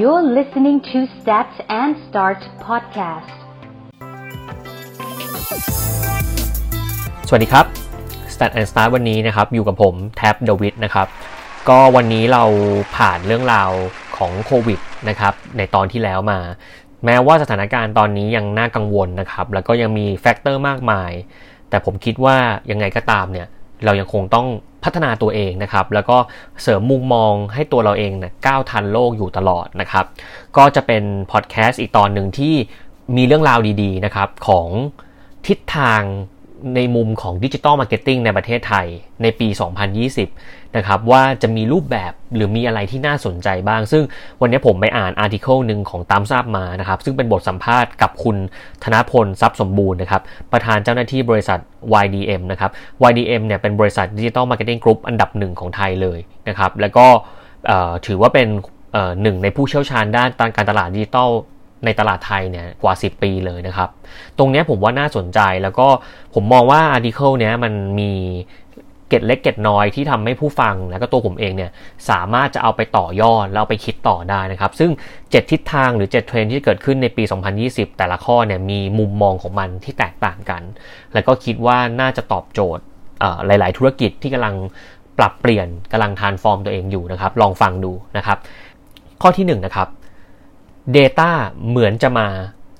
You're listening to Stats and Start podcast. สวัสดีครับ Stat and Start วันนี้นะครับ อยู่กับผมแท็บเดวิดนะครับ ก็วันนี้เราผ่านเรื่องราวของโควิดนะครับ ในตอนที่แล้วมา แม้ว่าสถานการณ์ตอนนี้ยังน่ากังวลนะครับ แล้วก็ยังมี factor มากมาย แต่ผมคิดว่ายังไงก็ตามเนี่ย เรายังคงต้อง พัฒนาตัวเองนะครับ แล้วก็เสริมมุมมองให้ตัวเราเองนะก้าวทันโลกอยู่ตลอดนะครับ ก็จะเป็นพอดแคสต์อีกตอนหนึ่งที่มีเรื่องราวดี ๆ นะครับ ของทิศทาง ในมุมของดิจิ t a ลมาร์เก็ตติ้งในประเทศไทยในปี 2020 นะครับ ว่าจะมีรูปแบบหรือมีอะไรที่น่าสนใจบ้าง ซึ่งวันนี้ผมไปอ่าน article หนึ่งของ Thumbsup มานะครับ ซึ่งเป็นบทสัมภาษณ์กับคุณธนพลทรัพย์สมบูรณ์นะครับ ประธานเจ้าหน้าที่บริษัท YDM นะครับ YDM เนี่ยเป็นบริษัทดิจิ t a ลมาร์เก็ตติ้งกรุ๊ปอันดับหนึ่งของไทยเลยนะครับแล้วก็ถือว่าเป็นหนึ่งในผู้เชี่ยวชาญด้านการตลาดดิจิทัล ในตลาดไทยเนี่ยกว่า 10 ปีเลยนะครับ ตรงนี้ผมว่าน่าสนใจแล้วก็ผมมองว่า article เนี้ยมันมีเกร็ดเล็กเกร็ดน้อยที่ทำให้ผู้ฟังแล้วก็ตัวผมเองเนี่ยสามารถจะเอาไปต่อยอดแล้วไปคิดต่อได้นะครับ ซึ่ง 7 ทิศทางหรือ 7 เทรนด์ที่เกิดขึ้นในปี 2020 แต่ละข้อเนี่ยมีมุมมองของมันที่แตกต่างกัน แล้วก็คิดว่าน่าจะตอบโจทย์หลาย ๆ ธุรกิจที่กำลังปรับเปลี่ยนกำลังทานฟอร์มตัวเองอยู่นะครับ ลองฟังดูนะครับ ข้อที่1นนะครับ Data เหมือนจะมา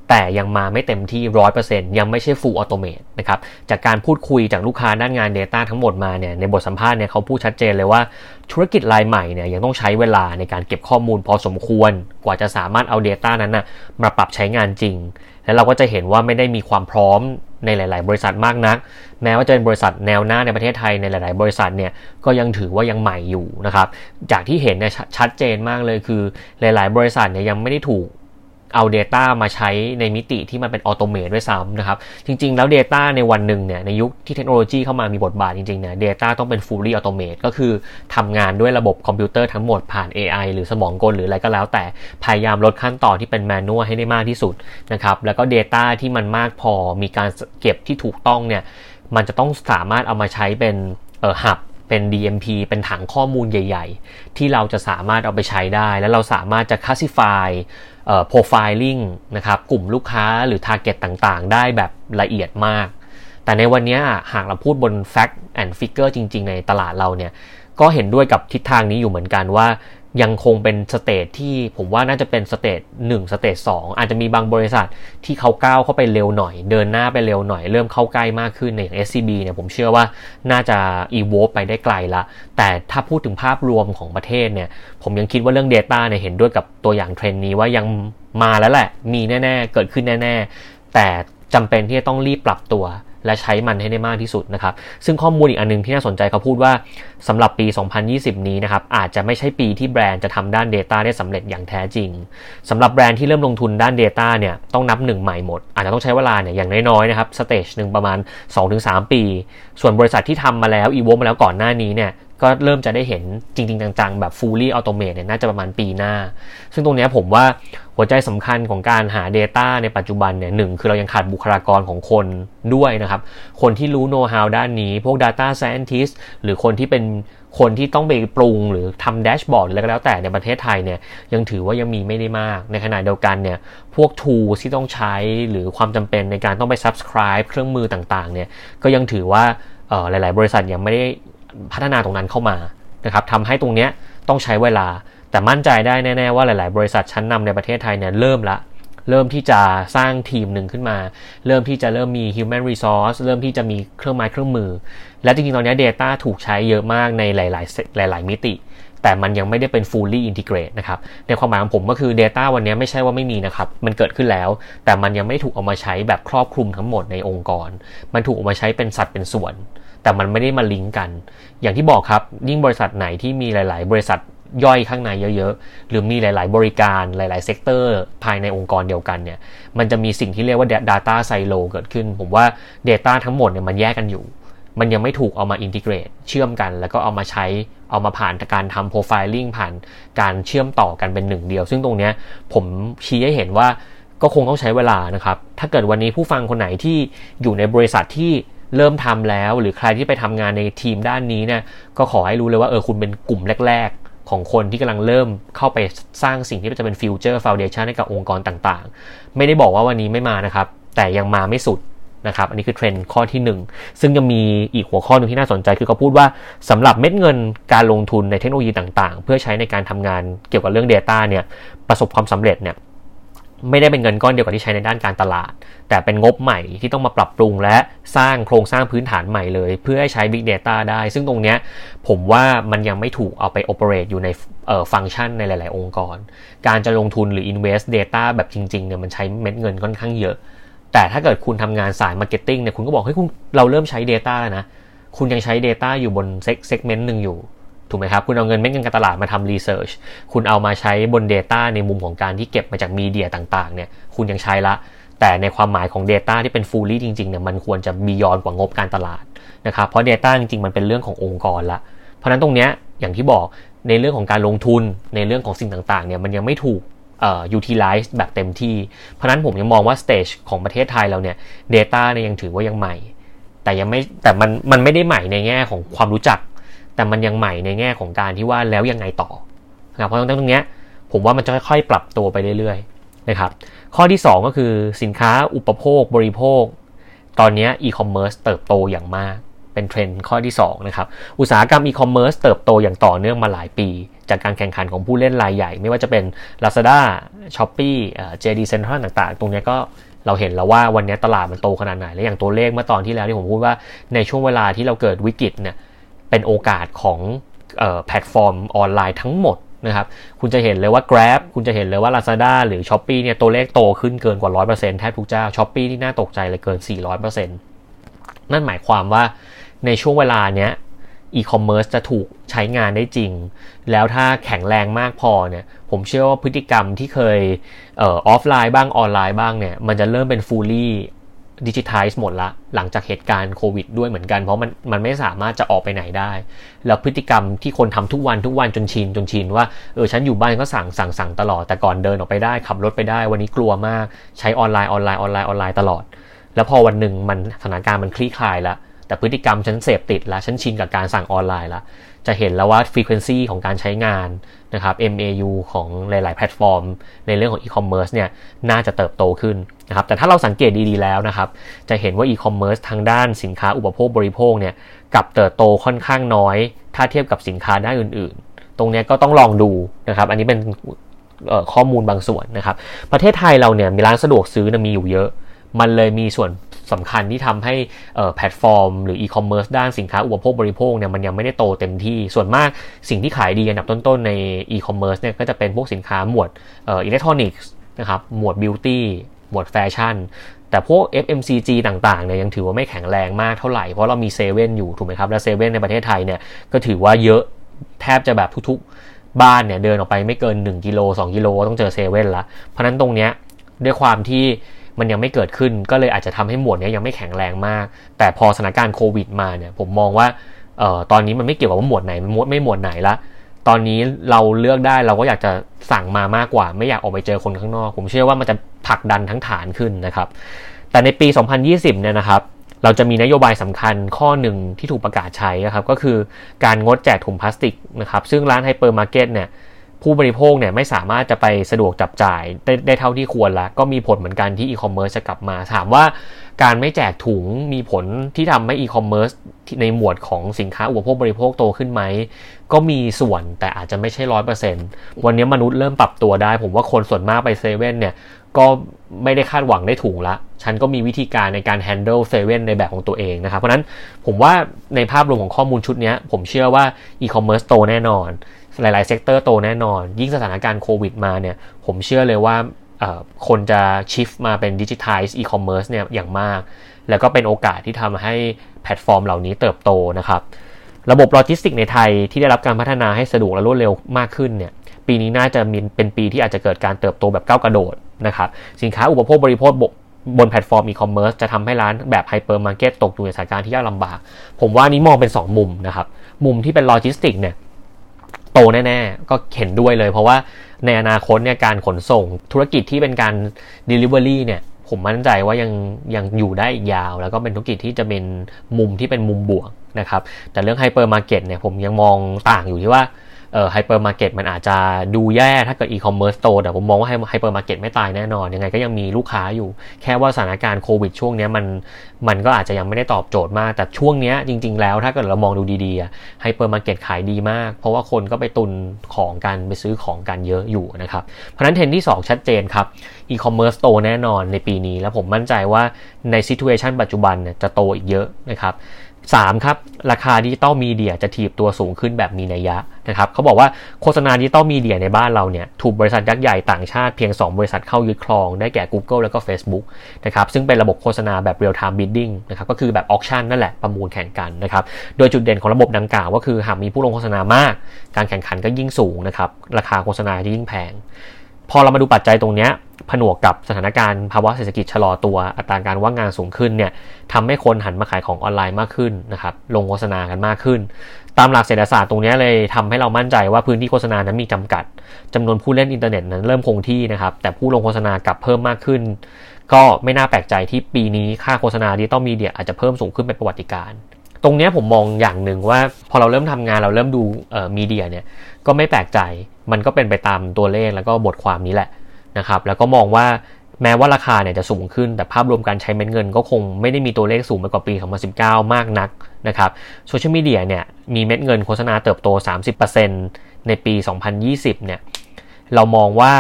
แต่ยังมาไม่เต็มที่ 100%ยังไม่ใช่ full automate นะครับ จากการพูดคุยจากลูกค้าด้านงาน Data ทั้งหมดมาเนี่ย ในบทสัมภาษณ์เนี่ยเขาพูดชัดเจนเลยว่าธุรกิจรายใหม่เนี่ยยังต้องใช้เวลาในการเก็บข้อมูลพอสมควร กว่าจะสามารถเอา Data นั้นนะมาปรับใช้งานจริง แล้วเราก็จะเห็นว่าไม่ได้มีความพร้อมในหลาย ๆ บริษัทมากนัก แม้ว่าจะเป็นบริษัทแนวหน้าในประเทศไทยในหลาย ๆ บริษัทเนี่ยก็ยังถือว่ายังใหม่อยู่นะครับ จากที่เห็นเนี่ยชัดเจนมากเลยคือหลาย ๆ บริษัทเนี่ยยังไม่ได้ถูก เอา Data มาใช้ในมิติที่มันเป็นออโตเมตด้วยซ้ำนะครับ จริง ๆ แล้ว Data ในวันหนึ่งเนี่ยในยุคที่เทคโนโลยีเข้ามามีบทบาทจริงๆเนี่ย Data ต้องเป็น fully automate ก็คือทำงานด้วยระบบคอมพิวเตอร์ทั้งหมดผ่าน AI หรือสมองกลหรืออะไรก็แล้ว แต่พยายามลดขั้นตอนที่เป็นแมนนวลให้ได้มากที่สุดนะครับแล้วก็ Data ที่มันมากพอมีการเก็บที่ถูกต้องเนี่ยมันจะต้องสามารถเอามาใช้เป็นเอ่อหับเป็น DMP เป็นถังข้อมูลใหญ่ ๆ ที่เราจะสามารถเอาไปใช้ได้ แล้วเราสามารถจะ classify profiling นะครับกลุ่มลูกค้าหรือ target ต่างๆ ได้แบบละเอียดมาก แต่ในวันนี้หากเราพูดบน fact and figure จริง ๆ ในตลาดเราเนี่ย ก็เห็นด้วยกับทิศทางนี้อยู่เหมือนกันว่า ยังคงเป็น stage ที่ผมว่าน่าจะเป็น stage หนึ่ง stage สองอาจจะมีบางบริษัทที่เขาก้าวเข้าไปเร็วหน่อย เดินหน้าไปเร็วหน่อย เริ่มเข้าใกล้มากขึ้นในอย่าง SCB เนี่ยผมเชื่อว่าน่าจะ evolve ไปได้ไกลละ แต่ถ้าพูดถึงภาพรวมของประเทศเนี่ย ผมยังคิดว่าเรื่อง Data เนี่ยเห็นด้วยกับตัวอย่างเทรนด์นี้ว่ายังมาแล้วแหละ มีแน่ ๆ เกิดขึ้นแน่ ๆ แต่จำเป็นที่จะต้องรีบปรับตัว และใช้มันให้ได้มากที่สุดนะครับ ซึ่งข้อมูลอีกอันนึงที่น่าสนใจเขาพูดว่าสำหรับปี 2020 นี้นะครับอาจจะไม่ใช่ปีที่แบรนด์จะทำด้าน Data ได้สำเร็จอย่างแท้จริงสำหรับแบรนด์ที่เริ่มลงทุนด้าน Data เนี่ยต้องนับหนึ่งใหม่หมด อาจจะต้องใช้เวลาเนี่ยอย่างน้อยๆนะครับ stage หนึ่งประมาณ 2-3 ปี ส่วนบริษัทที่ทำมาแล้วอีโวมาแล้วก่อนหน้านี้เนี่ย ก็เริ่มจะได้เห็นจริงๆจังๆ แบบ fully automate เนี่ยน่าจะประมาณปีหน้า ซึ่งตรงนี้ผมว่าหัวใจสำคัญของการหา Data ในปัจจุบันเนี่ยหนึ่งคือเรายังขาดบุคลากรของคนด้วยนะครับ คนที่รู้ know how ด้านนี้ พวก data scientist หรือคนที่เป็นคนที่ต้องไปปรุงหรือทำแดชบอร์ดอะไรก็แล้วแต่ในประเทศไทยเนี่ยยังถือว่ายังมีไม่ได้มาก ในขณะเดียวกันเนี่ยพวก tools ที่ต้องใช้หรือความจำเป็นในการต้องไป subscribe เครื่องมือต่างๆเนี่ยก็ยังถือว่าหลาย ๆ บริษัทยังไม่ได้ พัฒนาตรงนั้นเข้ามานะครับทำให้ตรงนี้ต้องใช้เวลา แต่มั่นใจได้แน่ๆว่าหลาย ๆ บริษัทชั้นนำในประเทศไทยเนี่ยเริ่มละเริ่มที่จะสร้างทีมหนึ่งขึ้นมา เริ่มที่จะเริ่มมี human resource เริ่มที่จะมีเครื่องไม้เครื่องมือ และจริงๆ ตอนนี้ Data ถูกใช้เยอะมากในหลาย ๆ หลาย ๆ มิติ แต่มันยังไม่ได้เป็น fully integrate นะครับ ในความหมายของผมก็คือ Data วันนี้ไม่ใช่ว่าไม่มีนะครับ มันเกิดขึ้นแล้ว แต่มันยังไม่ถูกเอามาใช้แบบครอบคลุมทั้งหมดในองค์กร มันถูกเอามาใช้เป็นสัดเป็นส่วน แต่มันไม่ได้มาลิงก์กัน อย่างที่บอกครับ ยิ่งบริษัทไหนที่มีหลาย ๆ บริษัทย่อยข้างในเยอะ ๆ หรือมีหลาย ๆ บริการหลาย ๆ sector ภายในองค์กรเดียวกันเนี่ย มันจะมีสิ่งที่เรียกว่า Data Silo เกิดขึ้น ผมว่า Data ทั้งหมดเนี่ยมันแยกกันอยู่ มันยังไม่ถูกเอามา integrate เชื่อมกัน แล้วก็เอามาใช้ เอามาผ่านการทำ profiling ผ่านการเชื่อมต่อกันเป็นหนึ่งเดียว ซึ่งตรงนี้ผมชี้ให้เห็นว่าก็คงต้องใช้เวลานะครับ ถ้าเกิดวันนี้ผู้ฟังคนไหนที่อยู่ในบริษัทที่ เริ่มทำแล้ว หรือใครที่ไปทำงานในทีมด้านนี้เนี่ยก็ขอให้รู้เลยว่าเออคุณเป็นกลุ่มแรก ๆ ของคนที่กำลังเริ่มเข้าไปสร้างสิ่งที่จะเป็น future foundation ให้กับองค์กรต่างๆ ไม่ได้บอกว่าวันนี้ไม่มานะครับ แต่ยังมาไม่สุดนะครับอันนี้คือเทรนด์ข้อที่ 1 ซึ่งยังมีอีกหัวข้อหนึ่งที่น่าสนใจคือเขาพูดว่าสำหรับเม็ดเงินการลงทุนในเทคโนโลยีต่างๆ เพื่อใช้ในการทำงานเกี่ยวกับเรื่อง Data เนี่ยประสบความสำเร็จเนี่ย ไม่ได้เป็นเงินก้อนเดียวกับที่ใช้ในด้านการตลาด แต่เป็นงบใหม่ที่ต้องมาปรับปรุงและสร้างโครงสร้างพื้นฐานใหม่เลย เพื่อให้ใช้ Big Data ได้ ซึ่งตรงนี้ผมว่ามันยังไม่ถูกเอาไป operate อยู่ในฟังก์ชันในหลาย ๆ องค์กร การจะลงทุนหรือ invest data แบบจริง ๆ เนี่ยมันใช้เม็ดเงินค่อนข้างเยอะ แต่ถ้าเกิดคุณทำงานสาย marketing เนี่ยคุณก็บอกเฮ้ยคุณเราเริ่มใช้ data แล้วนะ คุณยังใช้ data อยู่บน segment หนึ่งอยู่ ถูกไหมครับ คุณเอาเงินเม็ดเงินการตลาดมาทำรีเสิร์ชคุณเอามาใช้บน Data ในมุมของการที่เก็บมาจากมีเดียต่างๆเนี่ยคุณยังใช้ละ แต่ในความหมายของ Data ที่เป็น fully จริงๆเนี่ยมันควรจะบียอนกว่างบการตลาดนะครับเพราะ Data จริงๆมันเป็นเรื่องขององค์กรละ เพราะนั้นตรงเนี้ยอย่างที่บอกในเรื่องของการลงทุนในเรื่องของสิ่งต่างๆเนี่ยมันยังไม่ถูกเอ่อ utilize แบบเต็มที่ เพราะนั้นผมยังมองว่า stage ของประเทศไทยเราเนี่ย Data เนี่ยยังถือว่ายังใหม่ แต่ยังไม่แต่มันมันไม่ได้ใหม่ในแง่ของความรู้จัก แต่มันยังใหม่ในแง่ของการที่ว่าแล้วยังไงต่อนะครับเพราะตรงนี้ผมว่ามันจะค่อยๆ ปรับตัวไปเรื่อยๆนะครับข้อที่ 2 ก็คือสินค้าอุปโภคบริโภค ตอนนี้อีคอมเมิร์ซเติบโตอย่างมากเป็นเทรนด์ข้อที่2นะครับอุตสาหกรรมอีคอมเมิร์ซเติบโตอย่างต่อเนื่องมาหลายปี จากการแข่งขันของผู้เล่นรายใหญ่ ไม่ว่าจะเป็น Lazada, Shopee, JD Central ต่างๆ ตรงนี้ก็เราเห็นแล้วว่าวันนี้ตลาดมันโตขนาดไหน และอย่างตัวเลขเมื่อตอนที่แล้วที่ผมพูดว่าในช่วงเวลาที่เราเกิดวิกฤตเนี่ย เป็นโอกาสของแพลตฟอร์มออนไลน์ทั้งหมดนะครับ คุณจะเห็นเลยว่า Grab คุณจะเห็นเลยว่า Lazada หรือ Shopee เนี่ยตัวเลขโตขึ้นเกินกว่า 100%แทบทุกเจ้า Shopee ที่น่าตกใจเลยเกิน 400%นั่นหมายความว่าในช่วงเวลาเนี้ยอีคอมเมิร์ซจะถูกใช้งานได้จริง แล้วถ้าแข็งแรงมากพอเนี่ย ผมเชื่อว่าพฤติกรรมที่เคยออฟไลน์บ้างออนไลน์บ้างเนี่ย มันจะเริ่มเป็น fully digital หมดละ หลังจากเหตุการณ์โควิดด้วยเหมือนกัน เพราะมันมันไม่สามารถจะออกไปไหนได้ แล้วพฤติกรรมที่คนทำทุกวันทุกวันจนชินจนชินว่าเออฉันอยู่บ้านก็สั่งสั่งสั่งตลอดแต่ก่อนเดินออกไปได้ขับรถไปได้ วันนี้กลัวมากใช้ออนไลน์ออนไลน์ออนไลน์ออนไลน์ตลอด แล้วพอวันหนึ่งมันสถานการณ์มันคลี่คลายแล้ว แต่พฤติกรรมฉันเสพติดแล้วฉันชินกับการสั่งออนไลน์ล้วจะเห็นแล้วว่า frequency ของการใช้งานนะครับ MAU ของหลาย ๆ แพลตฟอร์ม ในเรื่องของ e-commerce เนี่ยน่าจะเติบโตขึ้นนะครับแต่ถ้าเราสังเกตดีๆแล้วนะครับ จะเห็นว่า e-commerce ทางด้านสินค้าอุปโภคบริโภคเนี่ยกับเติบโตค่อนข้างน้อย ถ้าเทียบกับสินค้าด้านอื่น ๆ ตรงนี้ก็ต้องลองดูนะครับ อันนี้เป็นข้อมูลบางส่วนนะครับ ประเทศไทยเราเนี่ยมีร้านสะดวกซื้อนะมีอยู่เยอะ มันเลยมีส่วน สำคัญที่ทำให้แพลตฟอร์ม หรืออีคอมเมิร์ซด้านสินค้าอุปโภคบริโภคเนี่ยมันยังไม่ได้โตเต็มที่ ส่วนมากสิ่งที่ขายดีอันดับต้นๆในอีคอมเมิร์ซเนี่ยก็จะเป็นพวกสินค้าหมวดอิเล็กทรอนิกส์นะครับหมวด beauty หมวดแฟชั่นแต่พวก FMCG ต่างๆเนี่ยยังถือว่าไม่แข็งแรงมากเท่าไหร่เพราะเรามีเซเว่นอยู่ถูกไหมครับ และเซเว่นในประเทศไทยเนี่ยก็ถือว่าเยอะแทบจะแบบทุกๆบ้านเนี่ยเดินออกไปไม่เกิน 1 กิโล 2 กิโลต้องเจอเซเว่นละเพราะนั้นตรงเนี้ยด้วยความที่ มันยังไม่เกิดขึ้นก็เลยอาจจะทำให้หมวดนี้ยังไม่แข็งแรงมาก แต่พอสถานการณ์โควิดมาเนี่ยผมมองว่าเอ่อตอนนี้มันไม่เกี่ยวกับว่าหมวดไหนมันไม่หมวดไหนละตอนนี้เราเลือกได้เราก็อยากจะสั่งมามากกว่า ไม่อยากออกไปเจอคนข้างนอก ผมเชื่อว่ามันจะผลักดันทั้งฐานขึ้นนะครับ แต่ในปี 2020 เนี่ยนะครับ เราจะมีนโยบายสำคัญข้อหนึ่งที่ถูกประกาศใช้นะครับ ก็คือการงดแจกถุงพลาสติกนะครับ ซึ่งร้านไฮเปอร์มาร์เก็ตเนี่ย ผู้บริโภคเนี่ยไม่สามารถจะไปสะดวกจับจ่ายได้ได้เท่าที่ควรแล้วก็มีผลเหมือนกันที่อีคอมเมิร์ซจะกลับมา ถามว่าการไม่แจกถุงมีผลที่ทำให้อีคอมเมิร์ซในหมวดของสินค้าอุปโภคบริโภคโตขึ้นไหม ก็มีส่วนแต่อาจจะไม่ใช่ร้อยเปอร์เซ็นต์วันนี้มนุษย์เริ่มปรับตัวได้ ผมว่าคนส่วนมากไปเซเว่นเนี่ยก็ไม่ได้คาดหวังได้ถุงละ ฉันก็มีวิธีการในการ handle เซเว่นในแบบของตัวเองนะครับ เพราะนั้นผมว่าในภาพรวมของข้อมูลชุดนี้ผมเชื่อว่าอีคอมเมิร์ซโตแน่นอน หลาย ๆ เซกเตอร์โตแน่นอน ยิ่งสถานการณ์โควิดมาเนี่ยผมเชื่อเลยว่าคนจะ shift มาเป็นดิจิทัลอีคอมเมิร์ซเนี่ยอย่างมาก แล้วก็เป็นโอกาสที่ทำให้แพลตฟอร์มเหล่านี้เติบโตนะครับ ระบบโลจิสติกในไทยที่ได้รับการพัฒนาให้สะดวกและรวดเร็วมากขึ้นเนี่ยปีนี้น่าจะมีเป็นปีที่อาจจะเกิดการเติบโตแบบก้าวกระโดดนะครับสินค้าอุปโภคบริโภคบนแพลตฟอร์มอีคอมเมิร์ซจะทำให้ร้านแบบไฮเปอร์มาร์เก็ตตกอยู่ในสถานการณ์ที่ยากลำบาก ผมว่านี้มองเป็น 2 มุมนะครับ มุมที่เป็นโลจิสติกเนี่ย โตแน่ๆ ก็เห็นด้วยเลย เพราะว่าในอนาคตเนี่ยการขนส่งธุรกิจที่เป็นการ Delivery เนี่ยผมมั่นใจว่ายังยังอยู่ได้อีกยาว แล้วก็เป็นธุรกิจที่จะเป็นมุมที่เป็นมุมบวกนะครับแต่เรื่องไฮเปอร์มาร์เก็ตเนี่ยผมยังมองต่างอยู่ที่ว่า ไฮเปอร์มาร์เก็ตมันอาจจะดูแย่ถ้าเกิดอีคอมเมิร์ซโตแต่ผมมองว่าไฮเปอร์มาร์เก็ตไม่ตายแน่นอน ยังไงก็ยังมีลูกค้าอยู่ แค่ว่าสถานการณ์โควิดช่วงนี้มันมันก็อาจจะยังไม่ได้ตอบโจทย์มาก แต่ช่วงนี้จริง ๆ แล้วถ้าเกิดเรามองดูดีๆไฮเปอร์มาร์เก็ตขายดีมาก เพราะว่าคนก็ไปตุนของกันไปซื้อของกันเยอะอยู่นะครับ เพราะฉะนั้นเทรนด์ที่ 2 ชัดเจนครับอีคอมเมิร์ซโตแน่นอนในปีนี้ แล้วผมมั่นใจว่าใน situation ปัจจุบันเนี่ยจะโตอีกเยอะนะครับ 3ครับราคาดิจิตอลมีเดียจะถีบตัวสูงขึ้นแบบมีนัยยะนะครับเขาบอกว่าโฆษณาดิจิตอลมีเดียในบ้านเราเนี่ยถูกบริษัทยักษ์ใหญ่ต่างชาติเพียง 2 บริษัทเข้ายึดครองได้แก่ Google แล้วก็ Facebook นะครับซึ่งเป็นระบบโฆษณาแบบ real time bidding นะครับก็คือแบบออ c ชั่นนั่นแหละประมูลแข่งกันนะครับโดยจุดเด่นของระบบดังกล่าวก็คือหากมีผู้ลงโฆษณามาก การแข่งขันก็ยิ่งสูงนะครับราคาโฆษณาจะยิ่งแพง พอเรามาดูปัจจัยตรงนี้ผนวกกับสถานการณ์ภาวะเศรษฐกิจชะลอตัวอัตราการว่างงานสูงขึ้นเนี่ยทำให้คนหันมาขายของออนไลน์มากขึ้นนะครับลงโฆษณากันมากขึ้น ตามหลักเศรษฐศาสตร์ตรงนี้เลยทำให้เรามั่นใจว่าพื้นที่โฆษณานั้นมีจำกัดจำนวนผู้เล่นอินเทอร์เน็ตนั้นเริ่มคงที่นะครับแต่ผู้ลงโฆษณากลับเพิ่มมากขึ้น ก็ไม่น่าแปลกใจที่ปีนี้ค่าโฆษณาดิจิตอลมีเดียอาจจะเพิ่มสูงขึ้นเป็นประวัติการณ์ ตรงนี้ผมมองอย่างหนึ่งว่าพอเราเริ่มทำงานเราเริ่มดูมีเดียเนี่ย ก็ไม่แปลกใจ มันก็เป็นไปตามตัวเลขแล้วก็บทความนี้แหละนะครับ แล้วก็มองว่าแม้ว่าราคาเนี่ยจะสูงขึ้น แต่ภาพรวมการใช้เม็ดเงินก็คงไม่ได้มีตัวเลขสูงไปกว่าปี 2019 มากนักนะครับโซเชียลมีเดียเนี่ยมีเม็ดเงินโฆษณาเติบโต 30%ในปี 2020 เนี่ยเรามองว่า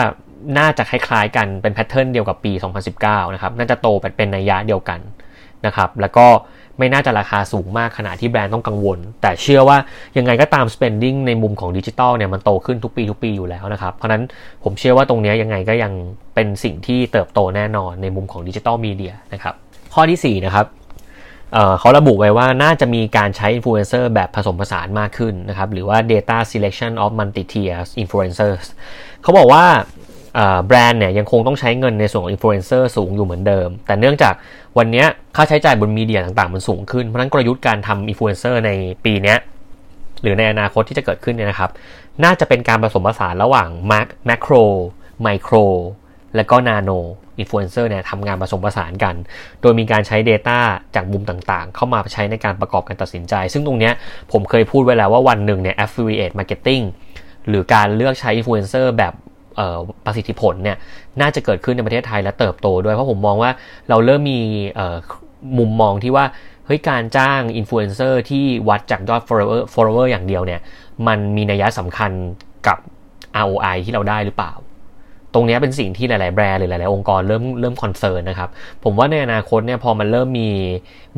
น่าจะคล้ายๆกันเป็น pattern เดียวกับปี 2019 นะครับ น่าจะโตเป็นนัยยะเดียวกันนะครับ แล้วก็ ไม่น่าจะราคาสูงมากขนาดที่แบรนด์ต้องกังวล แต่เชื่อว่ายังไงก็ตาม spending ในมุมของดิจิตอลเนี่ยมันโตขึ้นทุกปีทุกปีอยู่แล้วนะครับ เพราะนั้นผมเชื่อว่าตรงนี้ยังไงก็ยังเป็นสิ่งที่เติบโตแน่นอนในมุมของดิจิตอลมีเดียนะครับข้อที่4นะครับเขาระบุไว้ว่าน่าจะมีการใช้อินฟลูเอนเซอร์แบบผสมผสานมากขึ้นนะครับ หรือว่า data selection of multi-tier influencers เขาบอกว่า แบรนด์เนี่ยยังคงต้องใช้เงินในส่วนของอินฟลูเอนเซอร์สูงอยู่เหมือนเดิม แต่เนื่องจากวันนี้ค่าใช้จ่ายบนมีเดียต่างๆ มันสูงขึ้น เพราะนั้นกลยุทธ์การทำอินฟลูเอนเซอร์ในปีนี้หรือในอนาคตที่จะเกิดขึ้นเนี่ยนะครับ น่าจะเป็นการผสมผสานระหว่าง macroไมโครและก็ nano influencer เนี่ยทำงานผสมผสานกัน โดยมีการใช้ Data จากมุมต่างๆ เข้ามาใช้ในการประกอบการตัดสินใจ ซึ่งตรงนี้ผมเคยพูดไว้แล้วว่าวันหนึ่งเนี่ย affiliate marketing หรือการเลือกใช้อินฟลูเอนเซอร์แบบ ประสิทธิผลเนี่ยน่าจะเกิดขึ้นในประเทศไทยและเติบโตด้วยเพราะผมมองว่าเราเริ่มมีมุมมองที่ว่าเฮ้ยการจ้างอินฟลูเอนเซอร์ที่วัดจากยอด follower follower อย่างเดียวเนี่ยมันมีนัยสำคัญกับ ROI ที่เราได้หรือเปล่า ตรงนี้เป็นสิ่งที่หลาย ๆ แบรนด์หรือหลาย ๆ องค์กรเริ่มเริ่ม concern นะครับ ผมว่าในอนาคตเนี่ยพอมันเริ่มมี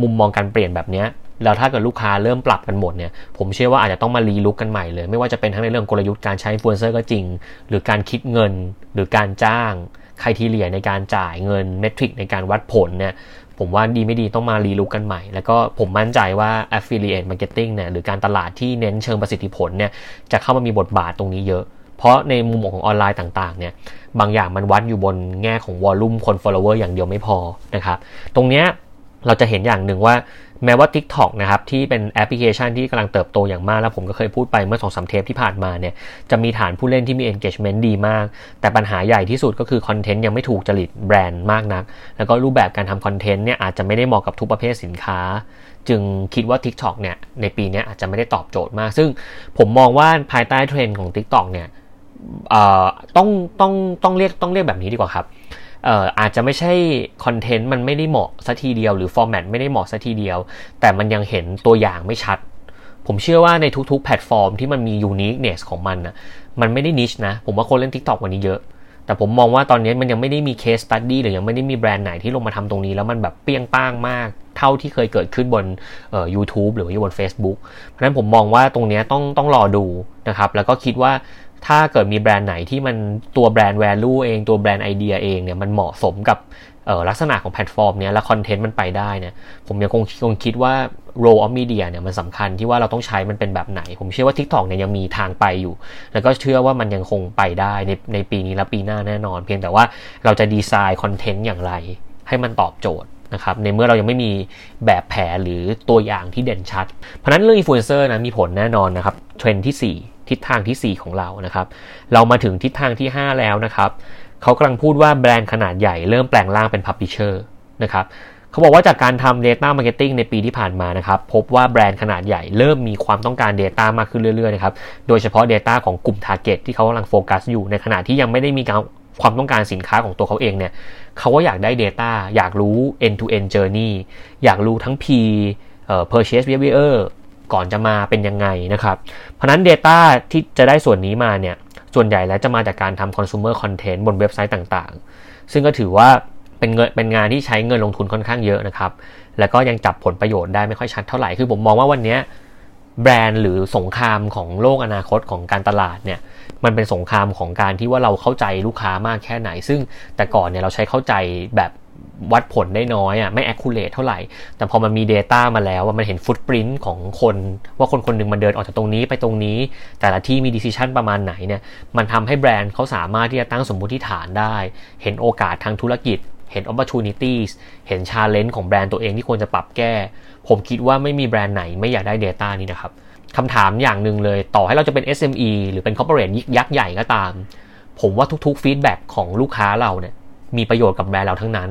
มุมมองการเปลี่ยนแบบนี้แล้วถ้าเกิดลูกค้าเริ่มปรับกันหมดเนี่ย ผมเชื่อว่าอาจจะต้องมา relook กันใหม่เลย ไม่ว่าจะเป็นทั้งในเรื่องกลยุทธ์การใช้อินฟลูเอนเซอร์ก็จริง หรือการคิดเงิน หรือการจ้าง criteria ในการจ่ายเงิน metric ในการวัดผลเนี่ยผมว่าดีไม่ดีต้องมา relook กันใหม่ แล้วก็ผมมั่นใจว่า affiliate marketing เนี่ยหรือการตลาดที่เน้นเชิงประสิทธิผลเนี่ยจะเข้ามามีบทบาทตรงนี้เยอะ เพราะในมุมมองของออนไลน์ต่างๆเนี่ยบางอย่างมันวัดอยู่บนแง่ของวอลลุ่มคน follower อย่างเดียวไม่พอนะครับตรงเนี้ยเราจะเห็นอย่างหนึ่งว่าแม้ว่า TikTok นะครับที่เป็นแอปพลิเคชันที่กำลังเติบโตอย่างมาก แล้วผมก็เคยพูดไปเมื่อสองสาเทปที่ผ่านมาเนี่ยจะมีฐานผู้เล่นที่มี engagement ดีมาก แต่ปัญหาใหญ่ที่สุดก็คือคอนเทนต์ยังไม่ถูกจริตแบรนด์มากนัก แล้วก็รูปแบบการทำคอนเทนต์เนี่ยอาจจะไม่ได้เหมาะกับทุกประเภทสินค้า จึงคิดว่า TikTok เนี่ยในปีนี้อาจจะไม่ได้ตอบโจทย์มาก ซึ่งผมมองว่าภายใต้เทรนด์ของ TikTok เนี่ย ต้องต้องต้องเรียกต้องเรียกแบบนี้ดีกว่าครับอาจจะไม่ใช่คอนเทนต์มันไม่ได้เหมาะซะทีเดียวหรือ format ไม่ได้เหมาะซะทีเดียว แต่มันยังเห็นตัวอย่างไม่ชัด ผมเชื่อว่าในทุกๆแพลตฟอร์มที่มันมี uniqueness ของมันนะมันไม่ได้ niche นะ ผมว่าคนเล่น TikTok วันนี้เยอะ แต่ผมมองว่าตอนนี้มันยังไม่ได้มี case study หรือยังไม่ได้มีแบรนด์ไหนที่ลงมาทำตรงนี้ แล้วมันแบบเปรี้ยงปร้างมาก เท่าที่เคยเกิดขึ้นบนเอ่อ YouTube หรือว่าบน Facebook เพราะฉะนั้นผมมองว่าตรงนี้ต้องต้องรอดูนะครับแล้วก็คิดว่า ถ้าเกิดมีแบรนด์ไหนที่มันตัว brand value เองตัว brand idea เองเนี่ยมันเหมาะสมกับลักษณะของแพลตฟอร์มเนี้ยและคอนเทนต์มันไปได้เนี่ยผมยังคงคงคิดว่า role of media เนี่ยมันสำคัญที่ว่าเราต้องใช้มันเป็นแบบไหน ผมเชื่อว่า TikTok เนี่ยยังมีทางไปอยู่ แล้วก็เชื่อว่ามันยังคงไปได้ในในปีนี้และปีหน้าแน่นอน เพียงแต่ว่าเราจะดีไซน์คอนเทนต์อย่างไร ให้มันตอบโจทย์นะครับในเมื่อเรายังไม่มีแบบแผนหรือตัวอย่างที่เด่นชัด เพราะนั้นเรื่องอินฟลูเอนเซอร์นะมีผลแน่นอนนะครับเทรนด์ที่ 4 ทิศทางที่ 4 ของเรานะครับ เรามาถึงทิศทางที่ 5 แล้วนะครับเขากำลังพูดว่าแบรนด์ขนาดใหญ่เริ่มแปลงร่างเป็น Publisher นะครับเขาบอกว่าจากการทำ Data Marketing ในปีที่ผ่านมานะครับ พบว่าแบรนด์ขนาดใหญ่เริ่มมีความต้องการ Data มากขึ้นเรื่อยๆนะครับโดยเฉพาะ Data ของกลุ่ม Target ที่เขากำลังโฟกัสอยู่ในขณะที่ยังไม่ได้มีการความต้องการสินค้าของตัวเขาเองเนี่ยเขาก็อยากได้ Data อยากรู้ end to end journey อยากรู้ทั้ง P เอ่อ purchase behavior ก่อนจะมาเป็นยังไงนะครับ เพราะนั้น Data ที่จะได้ส่วนนี้มาเนี่ย ส่วนใหญ่แล้วจะมาจากการทำ consumer content บนเว็บไซต์ต่างๆ ซึ่งก็ถือว่าเป็นเงินเป็นงานที่ใช้เงินลงทุนค่อนข้างเยอะนะครับ แล้วก็ยังจับผลประโยชน์ได้ไม่ค่อยชัดเท่าไหร่ คือผมมองว่าวันนี้แบรนด์หรือสงครามของโลกอนาคตของการตลาดเนี่ย มันเป็นสงครามของการที่ว่าเราเข้าใจลูกค้ามากแค่ไหน ซึ่งแต่ก่อนเนี่ยเราใช้เข้าใจแบบ วัดผลได้น้อยอะไม่ accurate เท่าไหร่ แต่พอมันมี Data มาแล้วว่ามันเห็น footprint ของคน ว่าคนคนหนึ่งมันเดินออกจากตรงนี้ไปตรงนี้ แต่ละที่มี decision ประมาณไหนเนี่ยมันทำให้แบรนด์เขาสามารถที่จะตั้งสมมติฐานได้ เห็นโอกาสทางธุรกิจ เห็น opportunities เห็น challenge ของแบรนด์ตัวเองที่ควรจะปรับแก้ ผมคิดว่าไม่มีแบรนด์ไหนไม่อยากได้ Data นี้นะครับคำถามอย่างหนึ่งเลย ต่อให้เราจะเป็น SME หรือเป็น corporate ยักษ์ใหญ่ก็ตาม ผมว่าทุกๆ feedback ของลูกค้าเราเนี่ยมีประโยชน์กับแบรนด์เราทั้งนั้น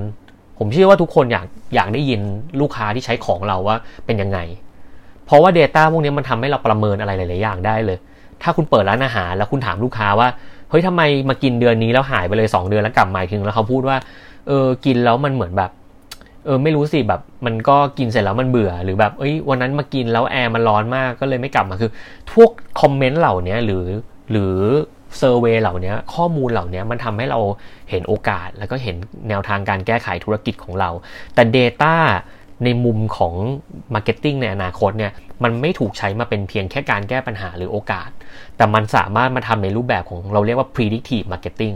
ผมเชื่อว่าทุกคนอยากอยากได้ยินลูกค้าที่ใช้ของเราว่าเป็นยังไง เพราะว่า Data พวกนี้มันทำให้เราประเมินอะไรหลาย ๆ อย่างได้เลย ถ้าคุณเปิดร้านอาหารแล้วคุณถามลูกค้าว่าเฮ้ยทำไมมากินเดือนนี้แล้วหายไปเลย 2 เดือนแล้วกลับมาอีกทีแล้วเขาพูดว่าเออกินแล้วมันเหมือนแบบเออไม่รู้สิแบบมันก็กินเสร็จแล้วมันเบื่อหรือแบบเอ้ยวันนั้นมากินแล้วแอร์มันร้อนมากก็เลยไม่กลับมาคือพวกคอมเมนต์เหล่านี้หรือหรือ เซอร์เวยเหล่านี้ข้อมูลเหล่านี้มันทำให้เราเห็นโอกาส แล้วก็เห็นแนวทางการแก้ไขธุรกิจของเรา แต่ Data ในมุมของ Marketing ในอนาคตเนี่ยมันไม่ถูกใช้มาเป็นเพียงแค่การแก้ปัญหาหรือโอกาส แต่มันสามารถมาทำในรูปแบบของเราเรียกว่า predictive marketing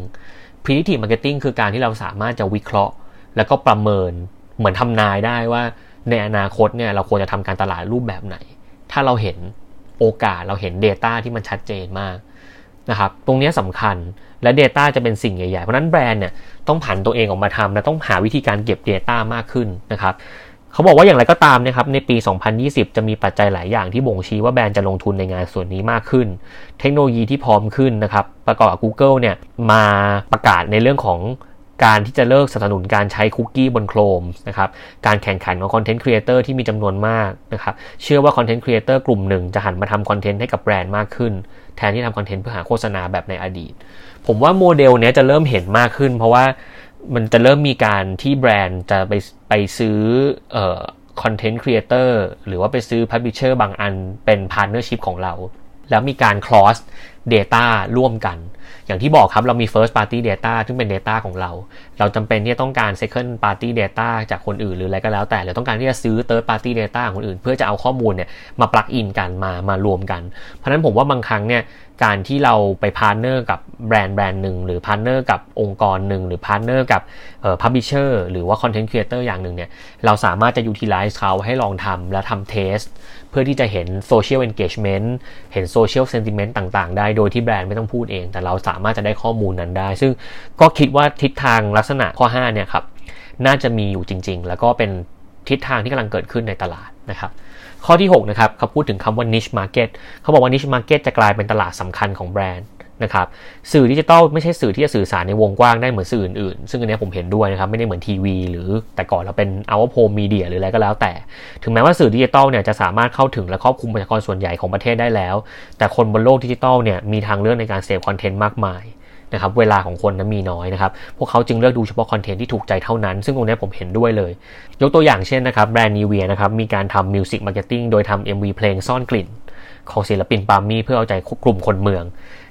predictive marketing คือการที่เราสามารถจะวิเคราะห์ แล้วก็ประเมินเหมือนทำนายได้ว่า ในอนาคตเนี่ยเราควรจะทำการตลาดรูปแบบไหน ถ้าเราเห็นโอกาสเราเห็น Data ที่มันชัดเจนมาก นะครับ ตรงนี้สำคัญและ Data จะเป็นสิ่งใหญ่ ๆ เพราะนั้นแบรนด์เนี่ยต้องผันตัวเองออกมาทำและต้องหาวิธีการเก็บ Data มากขึ้นนะครับเขาบอกว่าอย่างไรก็ตามนะครับในปี 2020 จะมีปัจจัยหลายอย่างที่บ่งชี้ว่าแบรนด์จะลงทุนในงานส่วนนี้มากขึ้น เทคโนโลยีที่พร้อมขึ้นนะครับ ประกอบกับ Google เนี่ยมาประกาศในเรื่องของ การที่จะเลิกสนับสนุนการใช้คุกกี้บน Chrome นะครับการแข่งขันของ content creator ที่มีจำนวนมากนะครับเชื่อว่า content creator กลุ่มหนึ่งจะหันมาทำคอนเทนต์ให้กับแบรนด์มากขึ้น แทนที่ทำคอนเทนต์เพื่อหาโฆษณาแบบในอดีต ผมว่าโมเดลเนี้ยจะเริ่มเห็นมากขึ้น เพราะว่ามันจะเริ่มมีการที่แบรนด์จะไปไปซื้อเอ่อ content creatorหรือว่าไปซื้อ publisher บางอันเป็น partnership ของเรา แล้วมีการ cross data ร่วมกัน อย่างที่บอกครับเรามี first party data ซึ่งเป็น data ของเรา เราจำเป็นที่จะต้องการ second party data จากคนอื่นหรืออะไรก็แล้ว แต่หรือต้องการที่จะซื้อ third party data ของคนอื่น เพื่อจะเอาข้อมูลเนี่ยมา plug in กันมามารวมกัน เพราะนั้นผมว่าบางครั้งเนี่ย การที่เราไป partner กับแบรนด์แบรนด์หนึ่งหรือ partner กับองค์กรหนึ่งหรือ partner กับเอ่อ publisher หรือว่า content creator อย่างหนึ่งเนี่ยเราสามารถจะ utilize เขาให้ลองทำและทำ test เพื่อที่จะเห็น social engagement เห็น social sentiment ต่างๆ ได้โดยที่แบรนด์ไม่ต้องพูดเอง แต่เราสามารถจะได้ข้อมูลนั้นได้ ซึ่งก็คิดว่าทิศทางลักษณะข้อ 5 เนี่ยครับน่าจะมีอยู่จริง ๆ แล้วก็เป็นทิศทางที่กำลังเกิดขึ้นในตลาดนะครับ ข้อที่ 6 นะครับเขาพูดถึงคำว่า niche market เขาบอกว่า niche market จะกลายเป็นตลาดสำคัญของแบรนด์นะครับสื่อดิจิตอลไม่ใช่สื่อที่จะสื่อสารในวงกว้างได้เหมือนสื่ออื่นๆ ซึ่งอันนี้ผมเห็นด้วยนะครับ ไม่ได้เหมือนทีวี หรือแต่ก่อนเราเป็น out of home media หรืออะไรก็แล้วแต่ ถึงแม้ว่าสื่อดิจิตอลเนี่ยจะสามารถเข้าถึงและครอบคลุมประชากรส่วนใหญ่ของประเทศได้แล้ว แต่คนบนโลกดิจิตอลเนี่ยมีทางเลือกในการเสพคอนเทนต์มากมาย นะครับเวลาของคนนั้นมีน้อยนะครับพวกเขาจึงเลือกดูเฉพาะคอนเทนต์ที่ถูกใจเท่านั้น ซึ่งตรงนี้ผมเห็นด้วยเลย ยกตัวอย่างเช่นนะครับแบรนด์ NIVEA นะครับมีการทำ music marketing โดยทำ MV เพลงซ่อนกลิ่น ของศิลปินปามี่เพื่อเอาใจกลุ่มคนเมือง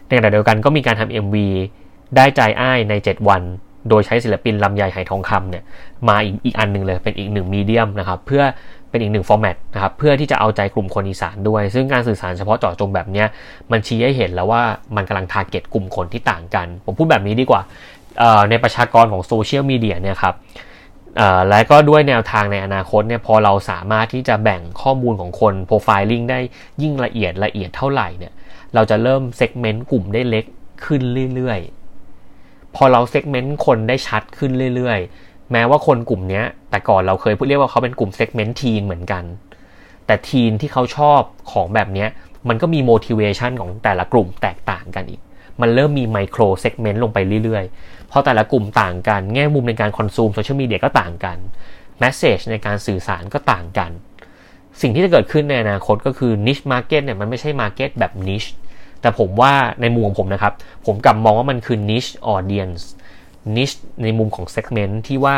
ในขณะเดียวกันก็มีการทำ MV ได้ใจอ้ายใน 7 วันโดยใช้ศิลปินลำไยไหทองคำเนี่ยมาอีกอีกอันหนึ่งเลยเป็นอีกหนึ่ง medium นะครับเพื่อ เป็นอีกหนึ่ง format นะครับเพื่อที่จะเอาใจกลุ่มคนอีสานด้วย ซึ่งการสื่อสารเฉพาะเจาะจงแบบนี้มันชี้ให้เห็นแล้วว่ามันกำลัง target กลุ่มคนที่ต่างกัน ผมพูดแบบนี้ดีกว่าในประชากรของโซเชียลมีเดียเนี่ยครับและก็ด้วยแนวทางในอนาคตเนี่ยพอเราสามารถที่จะแบ่งข้อมูลของคน profiling ได้ยิ่งละเอียดละเอียดเท่าไหร่เนี่ยเราจะเริ่ม segment กลุ่มได้เล็กขึ้นเรื่อยๆ พอเรา segment คนได้ชัดขึ้นเรื่อยๆ แม้ว่าคนกลุ่มนี้แต่ก่อนเราเคยพูดเรียกว่าเขาเป็นกลุ่ม segment teen เหมือนกัน แต่ teen ที่เขาชอบของแบบนี้มันก็มี motivation ของแต่ละกลุ่มแตกต่างกันอีก มันเริ่มมี micro segment ลงไปเรื่อยๆ เพราะแต่ละกลุ่มต่างกัน แง่มุมในการ consume โซเชียลมีเดียก็ต่างกัน message ในการสื่อสารก็ต่างกัน สิ่งที่จะเกิดขึ้นในอนาคตก็คือ niche market เนี่ยมันไม่ใช่ market แบบ niche แต่ผมว่าในมุมของผมนะครับ ผมกลับมองว่ามันคือ niche audience niche ในมุมของ segment ที่ว่า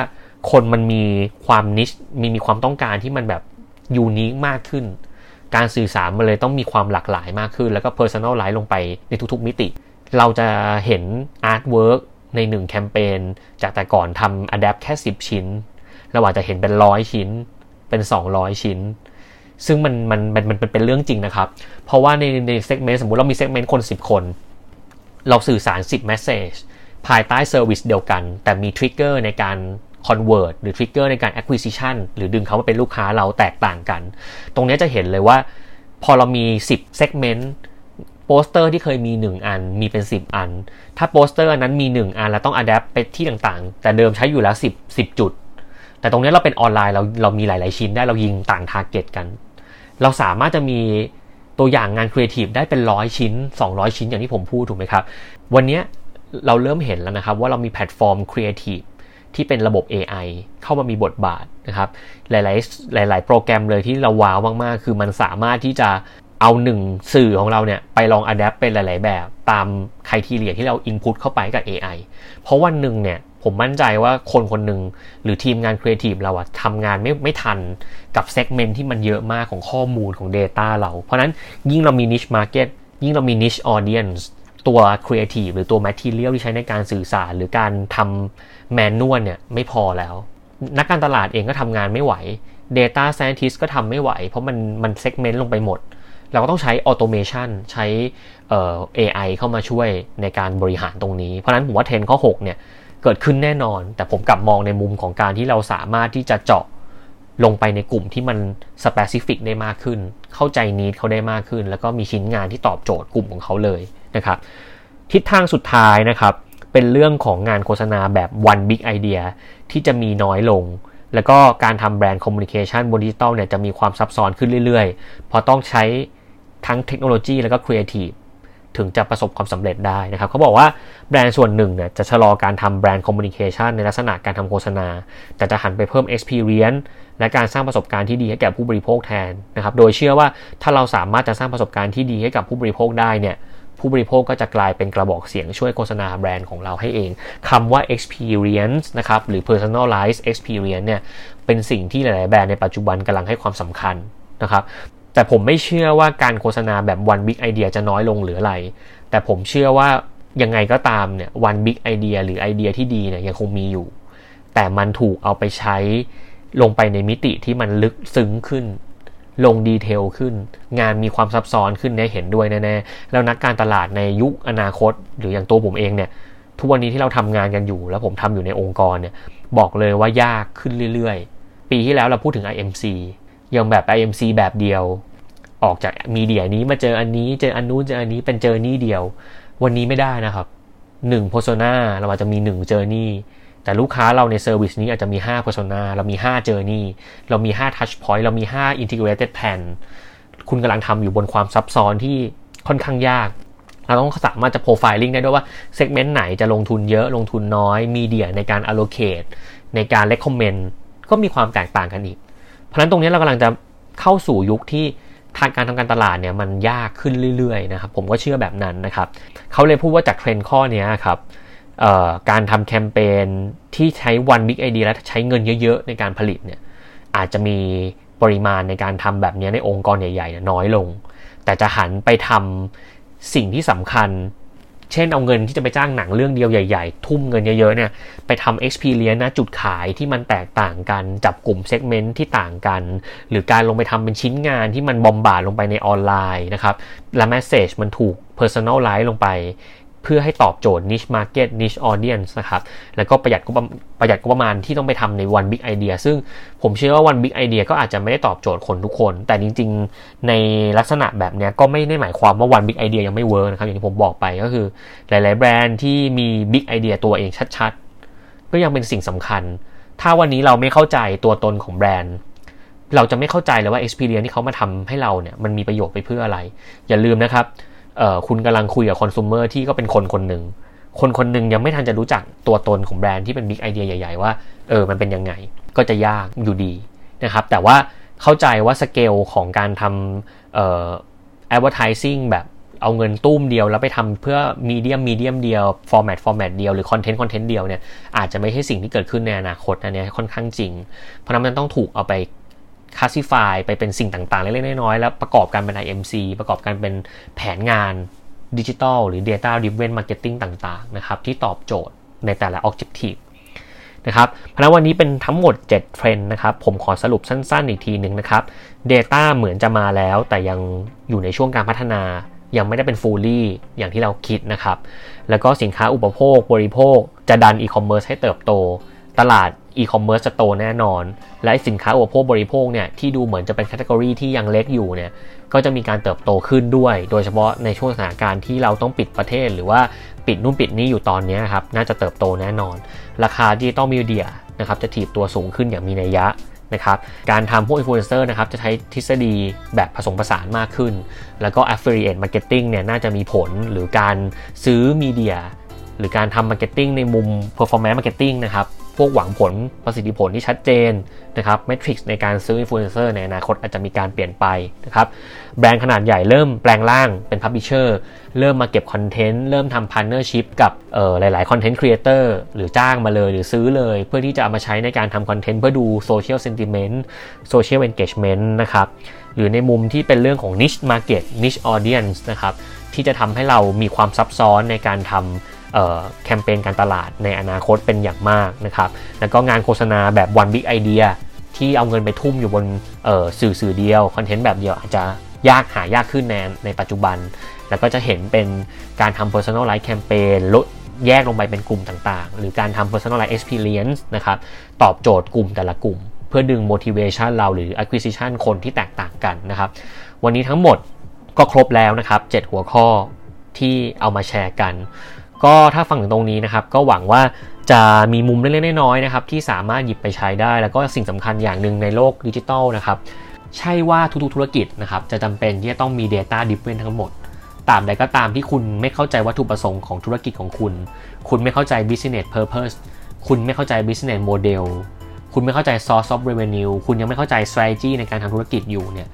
คนมันมีความ niche มีมีความต้องการที่มันแบบ unique มากขึ้น การสื่อสารมันเลยต้องมีความหลากหลายมากขึ้น แล้วก็ personalize ลด์ลงไปในทุกๆมิติ เราจะเห็น artwork ในหนึ่งแคมเปญจากแต่ก่อนทำ adapt แค่ 10 ชิ้น เราอาจจะเห็นเป็นร้อยชิ้น เป็น 200 ชิ้น ซึ่งมันมันมันมันเป็นเรื่องจริงนะครับ เพราะว่าในใน segment สมมติเรามี segment คน 10 คน เราสื่อสาร 10 message ภายใต้ service เดียวกัน แต่มี trigger ในการ convert หรือ trigger ในการ acquisition หรือดึงเขามาเป็นลูกค้าเราแตกต่างกัน ตรงนี้จะเห็นเลยว่า พอเรามี 10 segment โปสเตอร์ที่เคยมี 1 อันมีเป็น 10 อัน ถ้าโปสเตอร์นั้นมี 1 อันแล้วต้อง adapt ไปที่ต่างๆ แต่เดิมใช้อยู่แล้ว 10 10 จุด แต่ตรงนี้เราเป็นออนไลน์เราเรามีหลาย ๆ ชิ้นได้เรายิงต่าง target กัน เราสามารถจะมีตัวอย่างงานครีเอทีฟได้เป็นร้อยชิ้น 200 ชิ้นอย่างที่ผมพูดถูกไหมครับ วันนี้ เราเริ่มเห็นแล้วนะครับว่าเรามีแพลตฟอร์มครีเอทีฟที่เป็นระบบ AI เข้ามามีบทบาทนะครับ หลาย ๆ หลาย ๆ โปรแกรมเลยที่เราว้าวมาก ๆ คือมันสามารถที่จะเอาหนึ่งสื่อของเราเนี่ย ไปลอง adapt เป็นหลาย ๆ แบบ ตาม criteria ที่เรา input เข้าไปกับ AI เพราะวันหนึ่งเนี่ยผมมั่นใจว่าคนคนหนึ่งหรือทีมงานครีเอทีฟเราอะทำงานไม่ไม่ทันกับ segment ที่มันเยอะมากของข้อมูลของ Data เรา เพราะนั้นยิ่งเรามี niche market ยิ่งเรามี niche audience ตัว creative หรือตัว material ที่ใช้ในการสื่อสาร หรือการทำ manual เนี่ยไม่พอแล้ว นักการตลาดเองก็ทำงานไม่ไหว Data Scientist ก็ทำไม่ไหว เพราะมันมัน segment ลงไปหมด เราก็ต้องใช้ automation ใช้ AI เข้ามาช่วยในการบริหารตรงนี้ เพราะนั้นผมว่าเทรนด์ข้อ 6 เนี่ยเกิดขึ้นแน่นอน แต่ผมกลับมองในมุมของการที่เราสามารถที่จะเจาะลงไปในกลุ่มที่มัน specific ได้มากขึ้น เข้าใจ need เขาได้มากขึ้น แล้วก็มีชิ้นงานที่ตอบโจทย์กลุ่มของเขาเลย นะครับทิศทางสุดท้ายนะครับเป็นเรื่องของงานโฆษณาแบบ one big idea ที่จะมีน้อยลง แล้วก็การทำ brand communication บนดิจิตอลเนี่ยจะมีความซับซ้อนขึ้นเรื่อยๆ เพราะต้องใช้ทั้งเทคโนโลยีแล้วก็ครีเอทีฟถึงจะประสบความสำเร็จได้นะครับ เขาบอกว่าแบรนด์ส่วนหนึ่งเนี่ยจะชะลอการทำ brand communication ในลักษณะการทำโฆษณา แต่จะหันไปเพิ่ม experience และการสร้างประสบการณ์ที่ดีให้แก่ผู้บริโภคแทนนะครับ โดยเชื่อว่าถ้าเราสามารถจะสร้างประสบการณ์ที่ดีให้กับผู้บริโภคได้เนี่ย ผู้บริโภคก็จะกลายเป็นกระบอกเสียงช่วยโฆษณาแบรนด์ของเราให้เองคำว่า experience นะครับหรือ personalized experience เนี่ยเป็นสิ่งที่หลาย ๆ แบรนด์ในปัจจุบันกำลังให้ความสำคัญนะครับแต่ผมไม่เชื่อว่าการโฆษณาแบบ one big idea จะน้อยลงหรืออะไร แต่ผมเชื่อว่ายังไงก็ตามเนี่ย one big idea หรือไอเดียที่ดีเนี่ยยังคงมีอยู่ แต่มันถูกเอาไปใช้ลงไปในมิติที่มันลึกซึ้งขึ้น ลงดีเทลขึ้น งานมีความซับซ้อนขึ้นได้เห็นด้วยแน่ๆแล้วนักการตลาดในยุคอนาคต หรืออย่างตัวผมเองเนี่ยทุกวันนี้ที่เราทำงานกันอยู่ แล้วผมทำอยู่ในองค์กรเนี่ยบอกเลยว่ายากขึ้นเรื่อยๆ ปีที่แล้วเราพูดถึง IMC ยังแบบ IMC แบบเดียว ออกจาก media นี้มาเจออันนี้เจออันนู้นเจออันนี้เป็นเจอนี่เดียว วันนี้ไม่ได้นะครับหนึ่ง persona เราอาจจะมีหนึ่งเจอนี่ แต่ลูกค้าเราใน service นี้อาจจะมี5 persona เรามี 5 journey เรามี 5 touch point เรามี 5 integrated plan คุณกำลังทำอยู่บนความซับซ้อนที่ค่อนข้างยาก เราต้องสามารถจะ profiling ได้ด้วยว่า segment ไหนจะลงทุนเยอะลงทุนน้อยมีเดียในการ allocate ในการ recommend ก็มีความแตกต่างกันอีก เพราะฉะนั้นตรงนี้เรากำลังจะเข้าสู่ยุคที่ทางการทำการตลาดเนี่ยมันยากขึ้นเรื่อยๆนะครับผมก็เชื่อแบบนั้นนะครับเขาเลยพูดว่าจากเทรนด์ข้อนี้ครับ การทำแคมเปญที่ใช้วันบิ๊กไอเดียและใช้เงินเยอะ ๆ ในการผลิตเนี่ยอาจจะมีปริมาณในการทำแบบนี้ในองค์กรใหญ่ๆน้อยลง แต่จะหันไปทำสิ่งที่สำคัญ เช่นเอาเงินที่จะไปจ้างหนังเรื่องเดียวใหญ่ ๆ ทุ่มเงินเยอะๆเนี่ยไปทำ experience นะจุดขายที่มันแตกต่างกัน จับกลุ่มเซกเมนต์ที่ต่างกัน หรือการลงไปทำเป็นชิ้นงานที่มันบอมบาดลงไปในออนไลน์นะครับและ message มันถูก personalize ลงไป เพื่อให้ตอบโจทย์ niche market niche audience นะครับ แล้วก็ประหยัดก็ประหยัดก็ประมาณที่ต้องไปทำใน one big idea ซึ่งผมเชื่อว่า one big idea ก็อาจจะไม่ได้ตอบโจทย์คนทุกคน แต่จริงๆ ในลักษณะแบบนี้ก็ไม่ได้หมายความว่า one big idea ยังไม่ work นะครับ อย่างที่ผมบอกไปก็คือหลาย ๆ แบรนด์ที่มี big idea ตัวเองชัดๆ ก็ยังเป็นสิ่งสำคัญ ถ้าวันนี้เราไม่เข้าใจตัวตนของแบรนด์เราจะไม่เข้าใจเลยว่า experience ที่เขามาทำให้เราเนี่ยมันมีประโยชน์ไปเพื่ออะไร อย่าลืมนะครับ คุณกำลังคุยกับคอน sumer ที่ก็เป็นคนคนหนึ่งคนคนหนึ่งยังไม่ทันจะรู้จักตัวตนของแบรนด์ที่เป็น big idea ใหญ่ ๆ ว่าเออมันเป็นยังไงก็จะยากอยู่ดีนะครับ แต่ว่าเข้าใจว่าสเกลของการทำเอ่อ advertising แบบเอาเงินตู้มเดียวแล้วไปทำเพื่อ medium medium เดียว format format เดียวหรือคอนเทนต์คอนเทนต์เดียวเนี่ยอาจจะไม่ใช่สิ่งที่เกิดขึ้นในอนาคตนะเนี่ยค่อนข้างจริง เพราะนั้นมันต้องถูกเอาไป classify ไปเป็นสิ่งต่างๆ เล็กๆน้อยๆแล้วประกอบกันเป็น IMC ประกอบกันเป็นแผนงานดิจิทัลหรือ Data Driven Marketing ต่างๆนะครับที่ตอบโจทย์ในแต่ละ Objective นะครับเพราะวันนี้เป็นทั้งหมด 7 เทรนด์นะครับ ผมขอสรุปสั้นๆ อีกทีหนึ่งนะครับ Data เหมือนจะมาแล้ว แต่ยังอยู่ในช่วงการพัฒนา ยังไม่ได้เป็น fully อย่างที่เราคิดนะครับ แล้วก็สินค้าอุปโภค บริโภค จะดันอีคอมเมิร์ซให้เติบโต ตลาด อีคอมเมิร์ซจะโตแน่นอน และสินค้าอุปโภคบริโภคเนี่ยที่ดูเหมือนจะเป็น category ที่ยังเล็กอยู่เนี่ยก็จะมีการเติบโตขึ้นด้วย โดยเฉพาะในช่วงสถานการณ์ที่เราต้องปิดประเทศ หรือว่าปิดนู่นปิดนี่อยู่ตอนนี้ครับน่าจะเติบโตแน่นอน ราคา digital media นะครับจะถีบตัวสูงขึ้นอย่างมีนัยยะนะครับการทำพวกอินฟลูเอนเซอร์นะครับจะใช้ทฤษฎีแบบผสมผสานมากขึ้น แล้วก็ affiliate marketing เนี่ยน่าจะมีผลหรือการซื้อ media หรือการทำ marketing ในมุม performance marketing นะครับ พวกหวังผลประสิทธิผลที่ชัดเจนนะครับ metrics ในการซื้ออินฟลูเอนเซอร์ในอนาคตอาจจะมีการเปลี่ยนไปนะครับแบรนด์ขนาดใหญ่เริ่มแปลงร่างเป็น publisher เริ่มมาเก็บคอนเทนต์เริ่มทำ partnership กับหลาย ๆ content creator หรือจ้างมาเลยหรือซื้อเลย เพื่อที่จะเอามาใช้ในการทำคอนเทนต์เพื่อดู social sentiment social engagement นะครับหรือในมุมที่เป็นเรื่องของ niche market niche audience นะครับที่จะทำให้เรามีความซับซ้อนในการทำ แคมเปญการตลาดในอนาคตเป็นอย่างมากนะครับ แล้วก็งานโฆษณาแบบ one big idea ที่เอาเงินไปทุ่มอยู่บนสื่อสื่อเดียวคอนเทนต์แบบเดียวอาจจะยากหายากขึ้นในในปัจจุบัน แล้วก็จะเห็นเป็นการทำ personalized campaign ลดแยกลงไปเป็นกลุ่มต่างๆ หรือการทำ personalized experience นะครับ ตอบโจทย์กลุ่มแต่ละกลุ่ม เพื่อดึง motivation เราหรือ acquisition คนที่แตกต่างกันนะครับ วันนี้ทั้งหมดก็ครบแล้วนะครับ 7 หัวข้อที่เอามาแชร์กัน ก็ถ้าฟังถึงตรงนี้นะครับ ก็หวังว่าจะมีมุมเล็กๆน้อยๆนะครับที่สามารถหยิบไปใช้ได้ แล้วก็สิ่งสำคัญอย่างหนึ่งในโลกดิจิทัลนะครับ ใช่ว่าทุกๆธุรกิจนะครับจะจำเป็นที่จะต้องมี Data d i f f e r e n ทั้งหมดตามใดก็ตามที่คุณไม่เข้าใจวัตถุประสงค์ของธุรกิจของคุณ คุณไม่เข้าใจ business purpose คุณไม่เข้าใจ business model คุณไม่เข้าใจ source of revenue คุณยังไม่เข้าใจ strategy ในการทำธุรกิจอยู่เนี่ย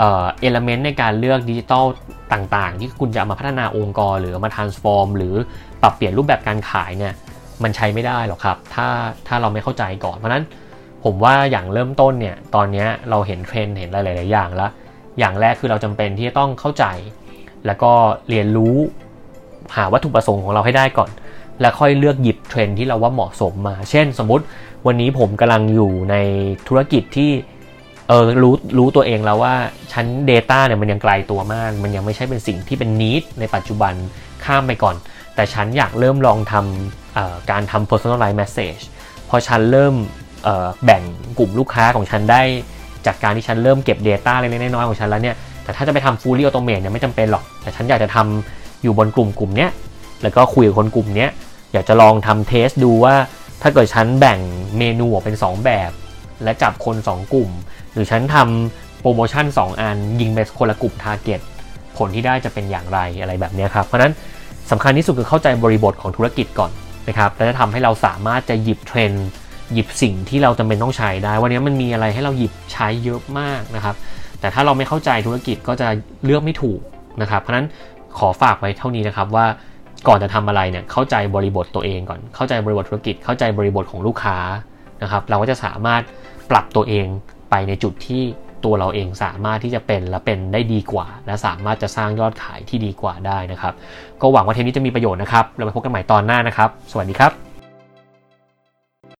เอลเมนต์ในการเลือกดิจิทัลต่างๆ ที่คุณจะมาพัฒนาองค์กรหรือมา transform หรือปรับเปลี่ยนรูปแบบการขายเนี่ยมันใช้ไม่ได้หรอกครับ ถ้าถ้าเราไม่เข้าใจก่อน เพราะนั้นผมว่าอย่างเริ่มต้นเนี่ยตอนนี้เราเห็นเทรนด์เห็นหลาย ๆ อย่างแล้ว อย่างแรกคือเราจำเป็นที่จะต้องเข้าใจ แล้วก็เรียนรู้หาวัตถุประสงค์ของเราให้ได้ก่อน แล้วค่อยเลือกหยิบเทรนด์ที่เราว่าเหมาะสมมา เช่น สมมติวันนี้ผมกำลังอยู่ในธุรกิจที่ เออรู้รู้ตัวเองแล้วว่าชั้น Data เนี่ยมันยังไกลตัวมาก มันยังไม่ใช่เป็นสิ่งที่เป็นนิดในปัจจุบันข้ามไปก่อน แต่ฉันอยากเริ่มลองทำการทำ personalized message พอฉันเริ่มแบ่งกลุ่มลูกค้าของฉันได้ จากการที่ฉันเริ่มเก็บ Data เล็กๆน้อยๆของฉันแล้วเนี่ยแต่ถ้าจะไปทำ fully automate เนี่ยไม่จำเป็นหรอก แต่ฉันอยากจะทำอยู่บนกลุ่มกลุ่มนี้แล้วก็คุยกับคนกลุ่มนี้อยากจะลองทำ test ดูว่าถ้าเกิดฉันแบ่งเมนูออกเป็น 2 แบบ และจับคน 2 กลุ่ม หรือฉันทำโปรโมชั่น 2 อัน ยิงไปคนละกลุ่ม targetผลที่ได้จะเป็นอย่างไรอะไรแบบนี้ครับ เพราะนั้นสำคัญที่สุดคือเข้าใจบริบทของธุรกิจก่อนนะครับและจะทำให้เราสามารถจะหยิบเทรนด์หยิบสิ่งที่เราจำเป็นต้องใช้ได้ วันนี้มันมีอะไรให้เราหยิบใช้เยอะมากนะครับ แต่ถ้าเราไม่เข้าใจธุรกิจก็จะเลือกไม่ถูกนะครับ เพราะนั้นขอฝากไว้เท่านี้นะครับว่าก่อนจะทำอะไรเนี่ยเข้าใจบริบทตัวเองก่อน เข้าใจบริบทธุรกิจ เข้าใจบริบทของลูกค้านะครับ เราก็จะสามารถปรับตัวเอง ไปในจุดที่ตัวเราเองสามารถที่จะเป็นและเป็นได้ดีกว่า และสามารถจะสร้างยอดขายที่ดีกว่าได้นะครับ ก็หวังว่าเทปนี้จะมีประโยชน์นะครับ เราไปพบกันใหม่ตอนหน้านะครับ สวัสดีครับ